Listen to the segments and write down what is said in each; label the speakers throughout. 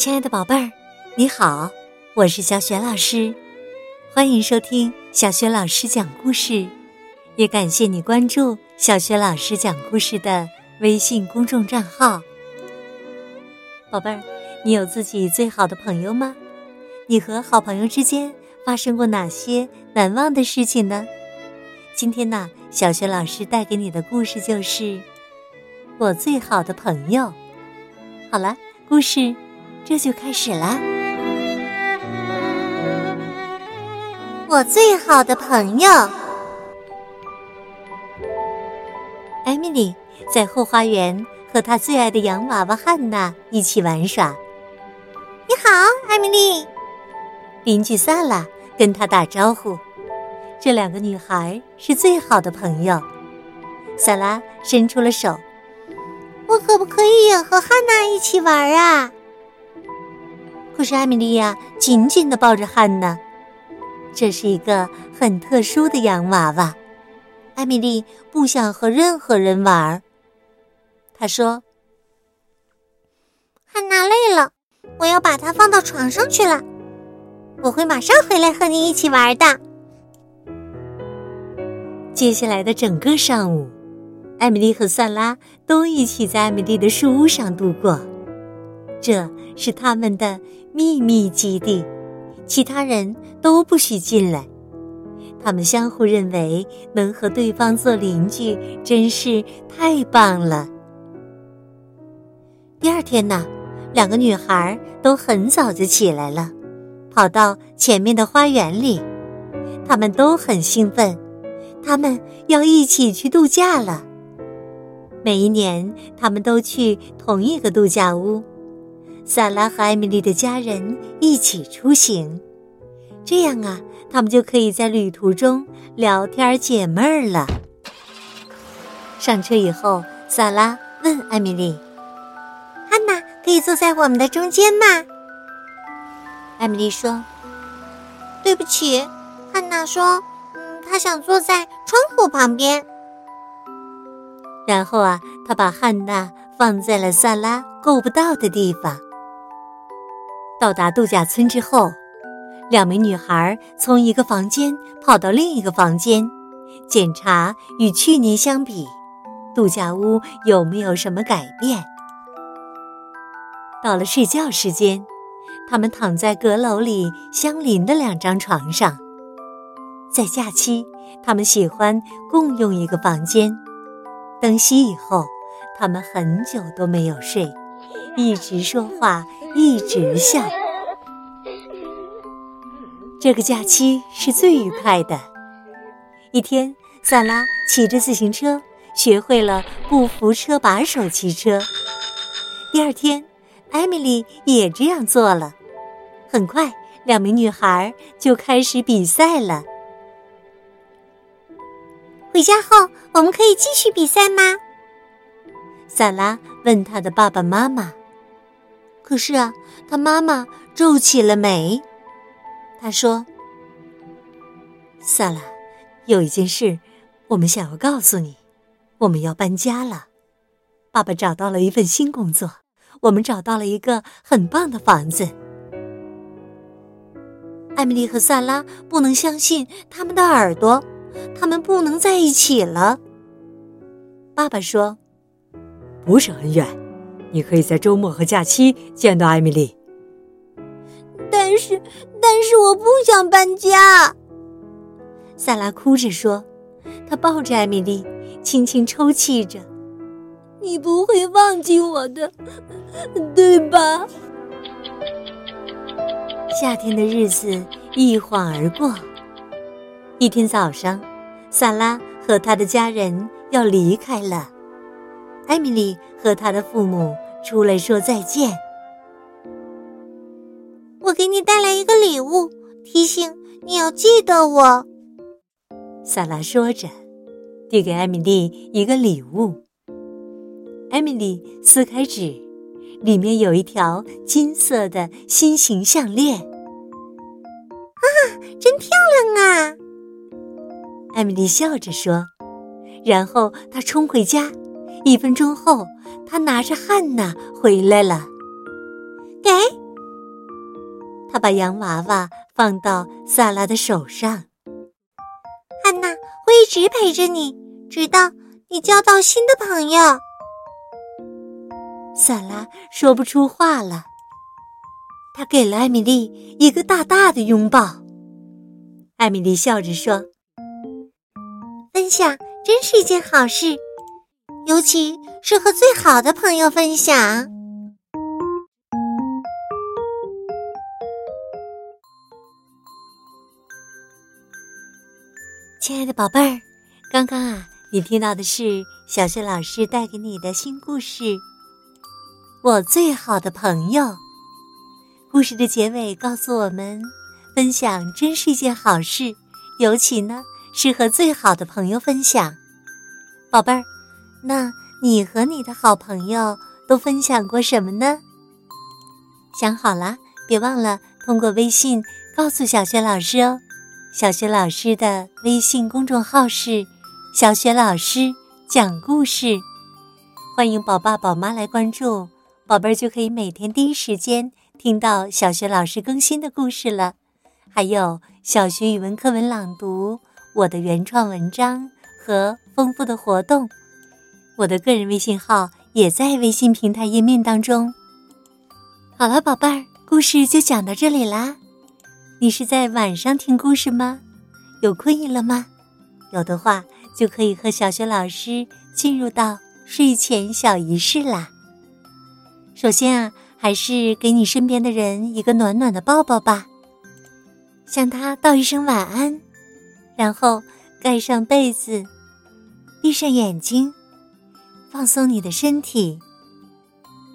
Speaker 1: 亲爱的宝贝儿，你好，我是小雪老师，欢迎收听小雪老师讲故事，也感谢你关注小雪老师讲故事的微信公众账号。宝贝儿，你有自己最好的朋友吗？你和好朋友之间发生过哪些难忘的事情呢？今天呢，小雪老师带给你的故事就是我最好的朋友。好了，故事。这就开始了。
Speaker 2: 我最好的朋友
Speaker 1: 艾米丽在后花园和她最爱的洋娃娃汉娜一起玩耍。
Speaker 2: 你好，艾米丽。
Speaker 1: 邻居萨拉跟她打招呼。这两个女孩是最好的朋友。萨拉伸出了手。
Speaker 2: 我可不可以也和汉娜一起玩啊？
Speaker 1: 可是艾米莉亚紧紧的抱着汉娜，这是一个很特殊的洋娃娃。艾米丽不想和任何人玩儿。她说：“
Speaker 2: 汉娜累了，我要把她放到床上去了。我会马上回来和你一起玩的。”
Speaker 1: 接下来的整个上午，艾米丽和萨拉都一起在艾米丽的树屋上度过。这是他们的秘密基地，其他人都不许进来。他们相互认为能和对方做邻居真是太棒了。第二天呢，两个女孩都很早就起来了，跑到前面的花园里。她们都很兴奋，她们要一起去度假了。每一年，他们都去同一个度假屋。萨拉和艾米丽的家人一起出行，这样啊，他们就可以在旅途中聊天解闷儿了。上车以后，萨拉问艾米丽：“
Speaker 2: 汉娜可以坐在我们的中间吗？”
Speaker 1: 艾米丽说：“
Speaker 2: 对不起。”汉娜说：“嗯，她想坐在窗户旁边。”
Speaker 1: 然后啊，他把汉娜放在了萨拉够不到的地方。到达度假村之后，两名女孩从一个房间跑到另一个房间，检查与去年相比，度假屋有没有什么改变。到了睡觉时间，他们躺在阁楼里相邻的两张床上。在假期，他们喜欢共用一个房间。灯熄以后，他们很久都没有睡。一直说话，一直笑。这个假期是最愉快的。一天，萨拉骑着自行车，学会了不扶车把手骑车。第二天，艾米丽也这样做了。很快，两名女孩就开始比赛了。
Speaker 2: 回家后，我们可以继续比赛吗？
Speaker 1: 萨拉问她的爸爸妈妈。可是啊，他妈妈皱起了眉。他说：“萨拉，有一件事，我们想要告诉你，我们要搬家了。爸爸找到了一份新工作，我们找到了一个很棒的房子。”艾米丽和萨拉不能相信他们的耳朵，他们不能在一起了。爸爸说：“
Speaker 3: 不是很远。”你可以在周末和假期见到艾米丽，
Speaker 2: 但是，但是我不想搬家。
Speaker 1: 萨拉哭着说，她抱着艾米丽，轻轻抽泣着：“
Speaker 2: 你不会忘记我的，对吧？”
Speaker 1: 夏天的日子一晃而过。一天早上，萨拉和他的家人要离开了。艾米丽和她的父母出来说再见。
Speaker 2: 我给你带来一个礼物，提醒你要记得我。
Speaker 1: 萨拉说着，递给艾米丽一个礼物。艾米丽撕开纸，里面有一条金色的心形项链。
Speaker 2: 啊，真漂亮啊！
Speaker 1: 艾米丽笑着说，然后她冲回家。一分钟后，他拿着汉娜回来了。
Speaker 2: 给
Speaker 1: 他把洋娃娃放到萨拉的手上。
Speaker 2: 汉娜会一直陪着你，直到你交到新的朋友。
Speaker 1: 萨拉说不出话了。他给了艾米丽一个大大的拥抱。艾米丽笑着说：“
Speaker 2: 分享真是一件好事，尤其是和最好的朋友分享。”
Speaker 1: 亲爱的宝贝儿，刚刚啊，你听到的是小雪老师带给你的新故事《我最好的朋友》。故事的结尾告诉我们，分享真是一件好事，尤其呢是和最好的朋友分享。宝贝儿，那你和你的好朋友都分享过什么呢？想好了，别忘了通过微信告诉小雪老师哦。小雪老师的微信公众号是“小雪老师讲故事”，欢迎宝爸宝妈来关注，宝贝儿就可以每天第一时间听到小雪老师更新的故事了。还有小学语文课文朗读、我的原创文章和丰富的活动，我的个人微信号也在微信平台页面当中。好了，宝贝儿，故事就讲到这里啦。你是在晚上听故事吗？有困意了吗？有的话，就可以和小雪老师进入到睡前小仪式啦。首先啊，还是给你身边的人一个暖暖的抱抱吧，向他道一声晚安，然后盖上被子，闭上眼睛，放松你的身体。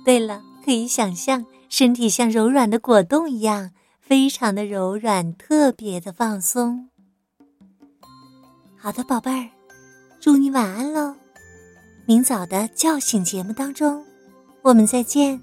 Speaker 1: 对了，可以想象身体像柔软的果冻一样。非常的柔软，特别的放松。好的，宝贝儿，祝你晚安喽！明早的叫醒节目当中，我们再见。